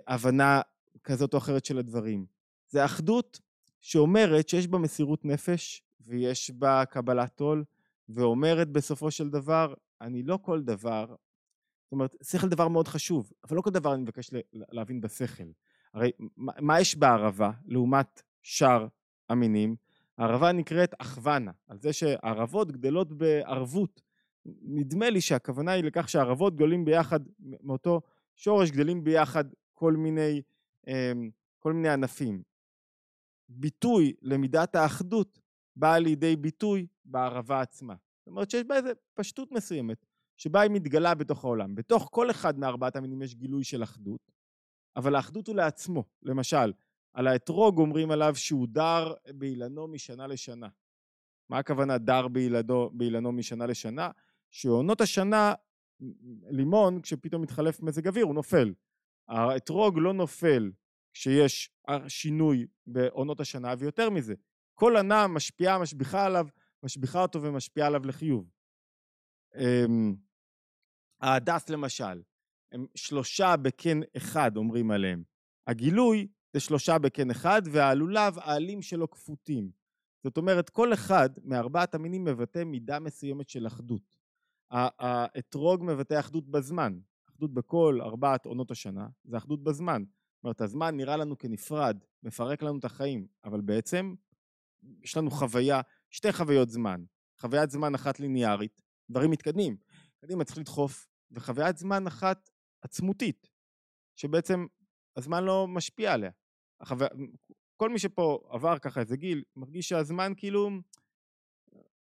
מהבנה כזאת או אחרת של הדברים. זה אחדות שאומרת שיש בה מסירות נפש ויש בה קבלת עול ואומרת בסופו של דבר אני לא כל דבר, זאת אומרת שכל דבר מאוד חשוב אבל לא כל דבר אני מבקש להבין בשכל. הרי מה יש בערבה לעומת שאר המינים? הערבה נקראת אחוונה, על זה שערבות גדלות בערבות. נדמה לי שהכוונה היא לכך שהערבות גדולים ביחד מאותו שורש גדלים ביחד כל מיני כל מיני ענפים. ביטוי למידת האחדות באה לידי ביטוי בערבה עצמה. זאת אומרת שיש בה איזו פשטות מסוימת, שבה היא מתגלה בתוך העולם. בתוך כל אחד מארבעת המינים יש גילוי של אחדות, אבל האחדות הוא לעצמו. למשל, על האתרוג אומרים עליו שהוא דר באילנו משנה לשנה. מה הכוונה דר באילנו, באילנו משנה לשנה? שעונות השנה, לימון, כשפתאום מתחלף מזג אוויר, הוא נופל. האתרוג לא נופל כשיש שינוי בעונות השנה, ויותר מזה, כל ענה משפיעה, משביחה עליו, משביחה אותו ומשפיעה עליו לחיוב. אמ, ההדס למשל, הם שלושה בקן אחד אומרים עליהם. הגילוי זה שלושה בקן אחד, והלולב, העלים שלו כפותים. זאת אומרת, כל אחד מארבעת המינים מבטא מידה מסוימת של אחדות. האתרוג מבטא אחדות בזמן, אחדות בכל ארבעת עונות השנה, זה אחדות בזמן. זאת אומרת, הזמן נראה לנו כנפרד, מפרק לנו את החיים, אבל בעצם יש לנו חוויה, שתי חוויות זמן. חוויית זמן אחת ליניארית, דברים מתקדמים, קדימה צריך לדחוף, וחוויית זמן אחת עצמותית, שבעצם הזמן לא משפיע עליה. החו... כל מי שפה עבר ככה איזה גיל, מרגיש שהזמן כאילו,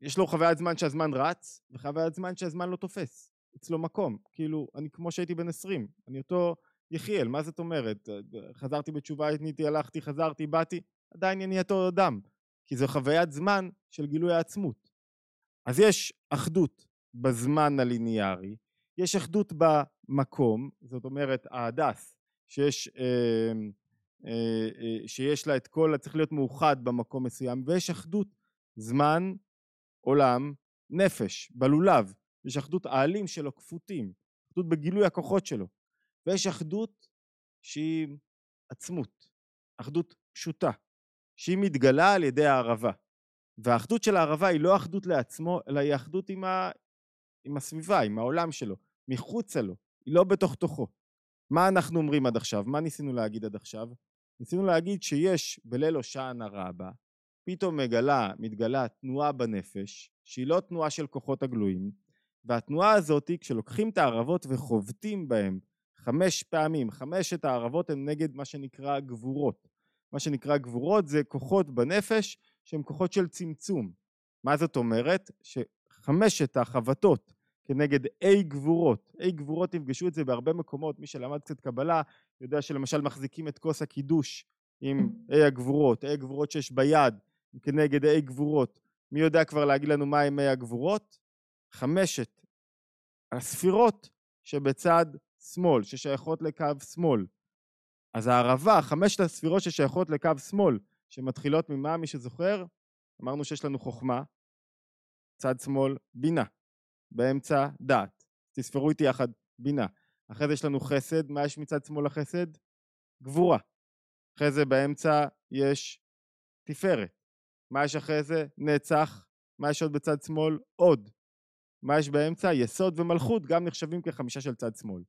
יש לו חוויית זמן שהזמן רץ, וחוויית זמן שהזמן לא תופס אצלו מקום. כאילו, אני כמו שהייתי בן 20, אני אותו יחיאל, מה זאת אומרת? חזרתי בתשובה, הייתי, הלכתי, חזרתי, באתי, עדיין אני אותו אדם, כי זו חוויית זמן של גילוי העצמות. אז יש אחדות בזמן הליניארי, יש אחדות במקום, זאת אומרת ההדס, שיש, אה, אה, אה, שיש לה את כל, צריך להיות מאוחד במקום מסוים, ויש אחדות זמן, עולם, נפש, בלולב, יש אחדות העלים שלו כפותים, אחדות בגילוי הכוחות שלו, ויש אחדות שהיא עצמות, אחדות פשוטה, שהיא מתגלה על ידי הערבה. והאחדות של הערבה היא לא אחדות לעצמו, אלא היא אחדות עם, ה... עם הסביבה, עם העולם שלו, מחוצה לו, היא לא בתוך תוכו. מה אנחנו אומרים עד עכשיו? מה ניסינו להגיד עד עכשיו? ניסינו להגיד שיש בליל הושענא רבה, פתאום מגלה, מתגלה תנועה בנפש, שהיא לא תנועה של כוחות הגלויים, והתנועה הזאת, כשלוקחים את הערבות וחובטים בהן חמש פעמים, חמשת הערבות הן נגד מה שנקרא גבורות. מה שנקרא גבורות זה כוחות בנפש שהן כוחות של צמצום. מה זאת אומרת? שחמשת החבטות כנגד A גבורות, A גבורות תפגשו את זה בהרבה מקומות, מי שלמד קצת קבלה יודע שלמשל מחזיקים את כוס הקידוש עם A הגבורות, A הגבורות שיש ביד כנגד A גבורות, מי יודע כבר להגיד לנו מה הם A הגבורות? חמשת הספירות שבצד שמאל, ששייכות לקו שמאל. אז הערבה, חמשת הספירות ששייכות לקו שמאל, שמתחילות ממה, מי שזוכר? אמרנו שיש לנו חוכמה, צד שמאל, בינה, באמצע דעת. תספרו איתי יחד, בינה. אחרי זה יש לנו חסד, מה יש מצד שמאל לחסד? גבורה. אחרי זה באמצע יש תפארת. מה יש אחרי זה? נצח. מה יש עוד בצד שמאל? עוד. מה יש באמצע? יסוד ומלכות גם נחשבים כחמישה של צד שמאל.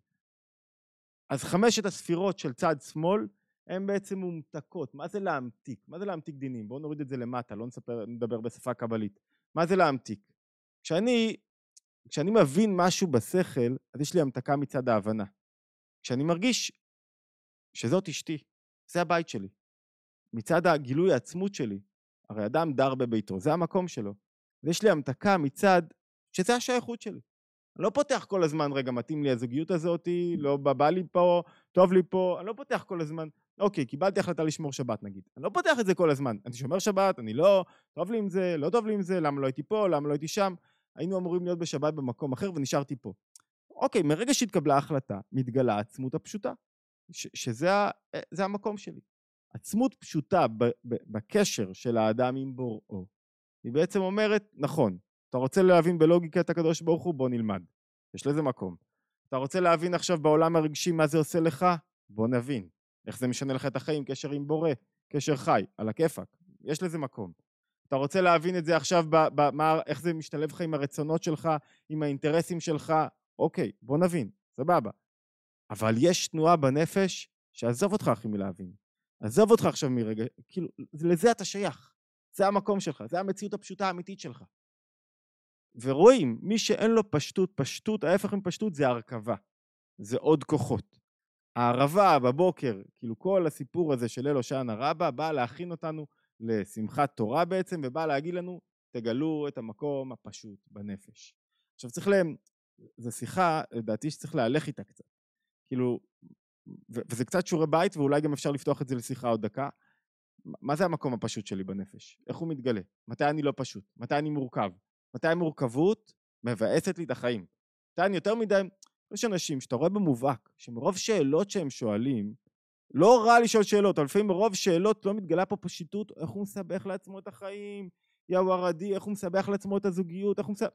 אז חמשת הספירות של צד שמאל הן בעצם מומתקות. מה זה להמתיק? מה זה להמתיק דינים? בואו נוריד את זה למטה, לא נספר, נדבר בשפה קבלית. מה זה להמתיק? כשאני, כשאני מבין משהו בשכל, אז יש לי המתקה מצד ההבנה. כשאני מרגיש שזאת אשתי, זה הבית שלי. מצד הגילוי העצמות שלי, הרי אדם דר בביתו, זה המקום שלו. ויש לי המתקה מצד שזה השייכות שלי. אני לא פותח כל הזמן, רגע, מתאים לי הזוגיות הזאתי, לא בא לי פה, טוב לי פה, אני לא פותח כל הזמן. אוקיי, קיבלתי החלטה לשמור שבת נגיד. אני לא פותח את זה כל הזמן. אני שומר שבת, אני לא, טוב לי עם זה, לא טוב לי עם זה, למה לא הייתי פה, למה לא הייתי שם. היינו אמורים להיות בשבת במקום אחר ונשארתי פה. אוקיי, מרגע שהתקבלה ההחלטה, מתגלה העצמות הפשוטה, ש- שזה ה- המקום שלי. עצמות פשוטה ב- ב- בקשר של האדם עם בוראו, היא בעצם אומרת, נכון, אתה רוצה להבין בלוגיקה את הקדוש ברוך הוא? בוא נלמד. יש לזה מקום. אתה רוצה להבין עכשיו בעולם הרגשי מה זה עושה לך? בוא נבין. איך זה משנה לך את החיים, קשר עם בורא, קשר חי, על הכיפאק. יש לזה מקום. אתה רוצה להבין את זה עכשיו, ב, ב, מה, איך זה משתלב לך עם הרצונות שלך, עם האינטרסים שלך? אוקיי, בוא נבין, סבבה. אבל יש תנועה בנפש שעזוב אותך אחי מלהבין. עזוב אותך עכשיו מרגע, כאילו, לזה אתה שייך. זה המקום שלך, זה המציאות הפשוטה האמיתית שלך. ורואים, מי שאין לו פשטות, פשטות, ההפך מפשטות זה הרכבה, זה עוד כוחות. הערבה בבוקר, כאילו כל הסיפור הזה של ליל הושענא רבה, בא להכין אותנו לשמחת תורה בעצם, ובא להגיד לנו, תגלו את המקום הפשוט בנפש. עכשיו צריך להם, זו שיחה, לדעתי שצריך להלך איתה קצת. כאילו, וזה קצת שיעורי בית, ואולי גם אפשר לפתוח את זה לשיחה עוד דקה. מה זה המקום הפשוט שלי בנפש? איך הוא מתגלה? מתי אני לא פשוט? מתי אני מורכב? מתי המורכבות מבאסת לי את החיים? מתי אני יותר מדי... יש אנשים שאתה רואה במובהק, שמרוב שאלות שהם שואלים, לא רע לשאול שאלות, אבל לפעמים מרוב שאלות לא מתגלה פה פשיטות, איך הוא מסבך לעצמו את החיים, יא ווארדי, איך הוא מסבך לעצמו את הזוגיות, איך הוא מסבך...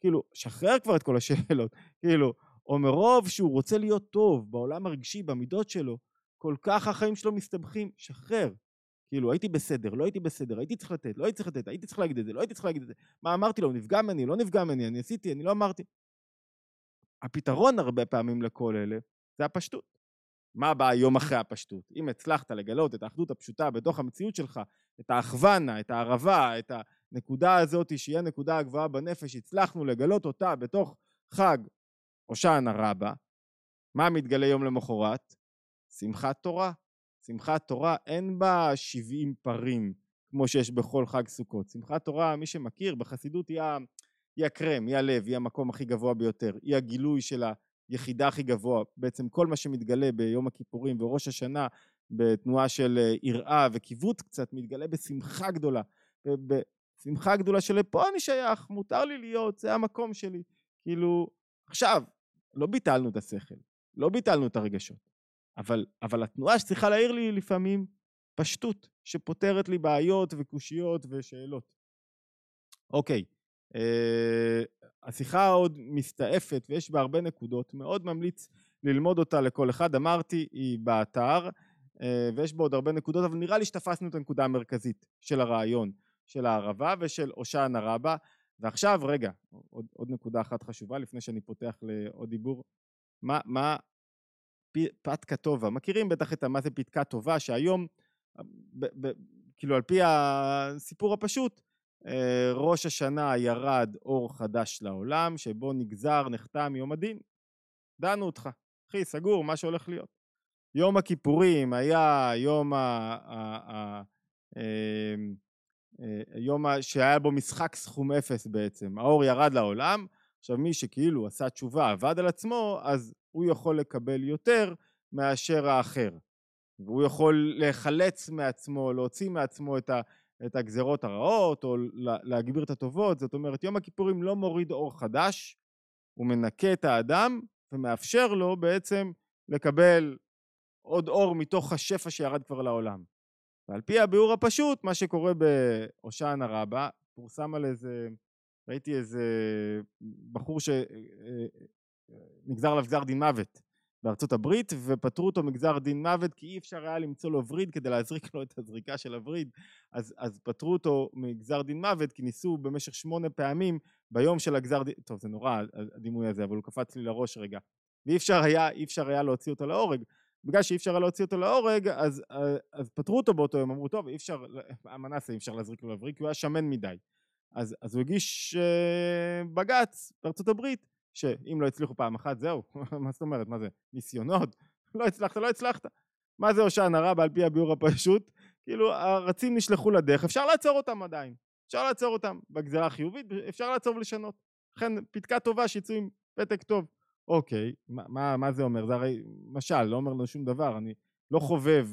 כאילו, שחרר כבר את כל השאלות, כאילו, או מרוב שהוא רוצה להיות טוב בעולם הרגשי, במידות שלו, כל כך החיים שלו מסתבכים, שחרר. כאילו, הייתי בסדר, לא הייתי בסדר, הייתי צריך לתת, לא הייתי צריך לתת, הייתי צריך להגיד את זה, לא הייתי צריך להגיד את זה. מה אמרתי לו, נפגע ממני, לא נפגע ממני, אני עשיתי, אני לא אמרתי. הפתרון הרבה פעמים לכל אלה זה הפשטות. מה בא יום אחרי הפשטות? אם הצלחת לגלות את האחדות הפשוטה בתוך המציאות שלך, את האחוונה, את הערבה, את הנקודה הזאת שהיא הנקודה הגבוהה בנפש, הצלחנו לגלות אותה בתוך חג הושענא רבה, מה מתגלה יום למחרת? שמחת תורה. שמחת תורה אין בה 70 פרים כמו שיש בכל חג סוכות. שמחת תורה, מי שמכיר, בחסידות היא, היא הקרם, היא הלב, היא המקום הכי גבוה ביותר, היא הגילוי של היחידה הכי גבוה. בעצם כל מה שמתגלה ביום הכיפורים וראש השנה בתנועה של אה, יראה וקיווט קצת, מתגלה בשמחה גדולה. בשמחה גדולה של פה אני שייך, מותר לי להיות, זה המקום שלי. כאילו, עכשיו, לא ביטלנו את השכל, לא ביטלנו את הרגשות, אבל, אבל התנועה שצריכה להעיר לי לפעמים פשטות, שפותרת לי בעיות וקושיות ושאלות. אוקיי, אה, השיחה עוד מסתעפת ויש בה הרבה נקודות, מאוד ממליץ ללמוד אותה לכל אחד, אמרתי, היא באתר, אה, ויש בה עוד הרבה נקודות, אבל נראה לי שתפסנו את הנקודה המרכזית של הרעיון של הערבה ושל הושענא רבה. ועכשיו, רגע, עוד, עוד נקודה אחת חשובה לפני שאני פותח לעוד דיבור. מה, מה פתקה טובה? מכירים בטח את מה זה פתקה טובה, שהיום, ב, ב, כאילו על פי הסיפור הפשוט, אה, ראש השנה ירד אור חדש לעולם, שבו נגזר, נחתם יום הדין. דנו אותך, אחי, סגור, מה שהולך להיות. יום הכיפורים היה יום ה... ה, ה אמ, אה, יום שהיה בו משחק סכום אפס בעצם, האור ירד לעולם, עכשיו מי שכאילו עשה תשובה, עבד על עצמו, אז הוא יכול לקבל יותר מאשר האחר. והוא יכול להיחלץ מעצמו, להוציא מעצמו את, ה, את הגזרות הרעות, או להגביר את הטובות. זאת אומרת, יום הכיפורים לא מוריד אור חדש, הוא מנקה את האדם ומאפשר לו בעצם לקבל עוד אור מתוך השפע שירד כבר לעולם. ועל פי הביאור הפשוט, מה שקורה בהושענא רבה, פורסם על איזה, ראיתי איזה בחור שנגזר עליו גזר דין מוות בארצות הברית, ופטרו אותו מגזר דין מוות כי אי אפשר היה למצוא לו וריד כדי להזריק לו את הזריקה של הווריד, אז, אז פטרו אותו מגזר דין מוות כי ניסו במשך שמונה פעמים ביום של הגזר דין, טוב זה נורא הדימוי הזה, אבל הוא קפץ לי לראש רגע, ואי אפשר היה, אי אפשר היה להוציא אותו להורג, בגלל שאי אפשר להוציא אותו להורג, אז, אז פטרו אותו באותו יום, אמרו, טוב, אי אפשר, המנסה אי אפשר להזריק לו להבריק, כי הוא היה שמן מדי. אז, אז הוא הגיש uh, בג"ץ בארצות הברית, שאם לא הצליחו פעם אחת, זהו, מה זאת אומרת, מה זה, ניסיונות? לא הצלחת, לא הצלחת. מה זה הושענא רבה על פי הביאור הפשוט? כאילו, הרצים נשלחו לדרך, אפשר לעצור אותם עדיין. אפשר לעצור אותם בגזרה החיובית, אפשר לעצור ולשנות. לכן, פתקה טובה שיצאו עם פתק טוב. אוקיי, מה, מה, מה זה אומר? זה הרי משל, לא אומר לנו שום דבר, אני לא חובב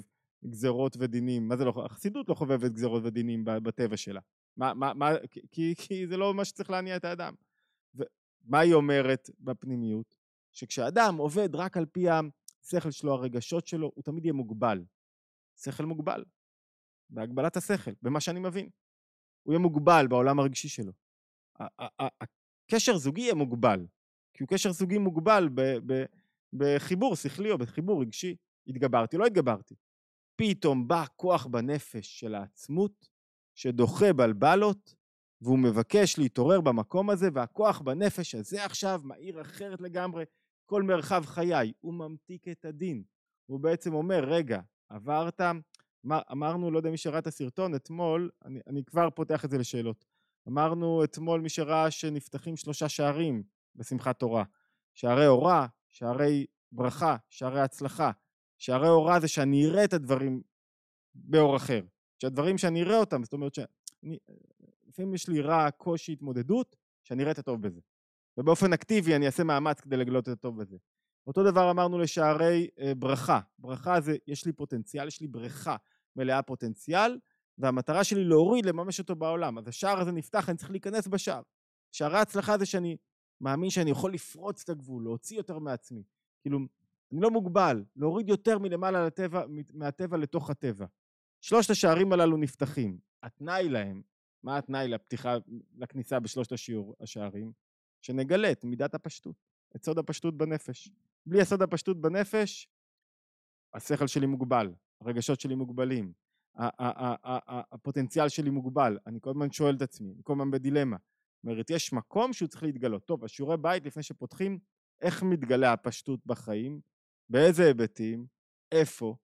גזרות ודינים, מה זה לא, החסידות לא חובבת גזרות ודינים בטבע שלה, מה, מה, מה, כי, כי זה לא מה שצריך להניע את האדם. ומה היא אומרת בפנימיות? שכשאדם עובד רק על פי השכל שלו, הרגשות שלו, הוא תמיד יהיה מוגבל. שכל מוגבל, בהגבלת השכל, במה שאני מבין. הוא יהיה מוגבל בעולם הרגשי שלו. הקשר זוגי יהיה מוגבל, כי הוא קשר זוגי מוגבל בחיבור שכלי או בחיבור רגשי. התגברתי, לא התגברתי. פתאום בא כוח בנפש של העצמות, שדוחה בלבלות, והוא מבקש להתעורר במקום הזה, והכוח בנפש הזה עכשיו מאיר אחרת לגמרי כל מרחב חיי. הוא ממתיק את הדין. הוא בעצם אומר, רגע, עברת, אמר, אמרנו, לא יודע מי שראה את הסרטון, אתמול, אני, אני כבר פותח את זה לשאלות. אמרנו אתמול, מי שראה שנפתחים שלושה שערים בשמחת תורה. שערי אורה, שערי ברכה, שערי הצלחה. שערי אורה זה שאני אראה את הדברים באור אחר. שהדברים שאני אראה אותם, זאת אומרת שאני... לפעמים יש לי רע, קושי, התמודדות, שאני אראה את הטוב בזה. ובאופן אקטיבי אני אעשה מאמץ כדי לגלות את הטוב בזה. אותו דבר אמרנו לשערי אה, ברכה. ברכה זה, יש לי פוטנציאל, יש לי בריכה מלאה פוטנציאל, והמטרה שלי להוריד, לממש אותו בעולם. אז השער הזה נפתח, אני צריך להיכנס בשער. שערי ההצלחה זה שאני מאמין שאני יכול לפרוץ את הגבול, להוציא יותר מעצמי. כאילו, אני לא מוגבל, להוריד יותר מלמעלה לטבע, מהטבע לתוך הטבע. שלושת השערים הללו נפתחים. התנאי להם, מה התנאי לפתיחה, לכניסה בשלושת השיעור, השערים? שנגלה את מידת הפשטות, את סוד הפשטות בנפש. בלי הסוד הפשטות בנפש, השכל שלי מוגבל, הרגשות שלי מוגבלים, הפוטנציאל שלי מוגבל, אני כל הזמן שואל את עצמי, אני כל הזמן בדילמה. זאת אומרת, יש מקום שהוא צריך להתגלות. טוב, השיעורי בית לפני שפותחים, איך מתגלה הפשטות בחיים, באיזה היבטים, איפה,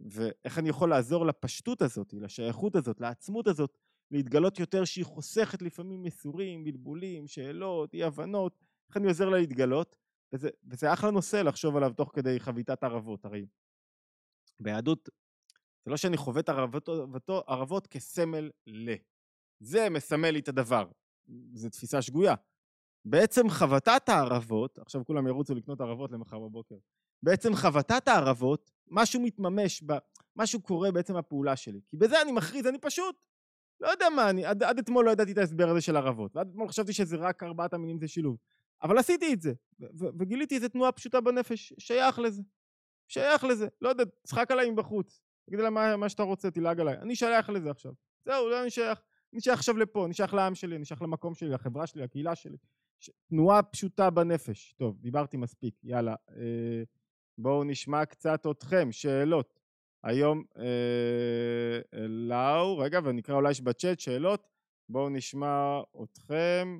ואיך אני יכול לעזור לפשטות הזאת, לשייכות הזאת, לעצמות הזאת, להתגלות יותר שהיא חוסכת לפעמים מסורים, בלבולים, שאלות, אי הבנות, איך אני עוזר לה להתגלות, וזה, וזה אחלה נושא לחשוב עליו תוך כדי חביתת ערבות, הרי ביהדות זה לא שאני חווה את ערבות, ערבות כסמל ל. זה מסמל לי את הדבר, זו תפיסה שגויה. בעצם חבטת הערבות, עכשיו כולם ירוצו לקנות ערבות למחר בבוקר, בעצם חבטת הערבות, משהו מתממש, ב, משהו קורה בעצם בפעולה שלי, כי בזה אני מכריז, אני פשוט לא יודע מה, אני עד, עד אתמול לא ידעתי את ההסבר הזה של ערבות, ועד אתמול חשבתי שזה רק ארבעת המינים זה שילוב, אבל עשיתי את זה, וגיליתי איזה תנועה פשוטה בנפש, שייך לזה, שייך לזה, לא יודע, צחק עליי מבחוץ, תגיד לה מה, מה שאתה רוצה, תלעג עליי, אני שייך לזה עכשיו, זהו, לא אני שייך, אני שייך עכשיו לפה, אני שייך לעם שלי, אני שייך למקום שלי, לחברה שלי, לקהילה שלי, ש... תנועה פשוטה בנפש, טוב, דיברתי מספיק, יאללה, אה, בואו נשמע קצת אתכם, שאלות. היום אה, לאו, רגע ונקרא אולי יש בצ'אט שאלות, בואו נשמע אתכם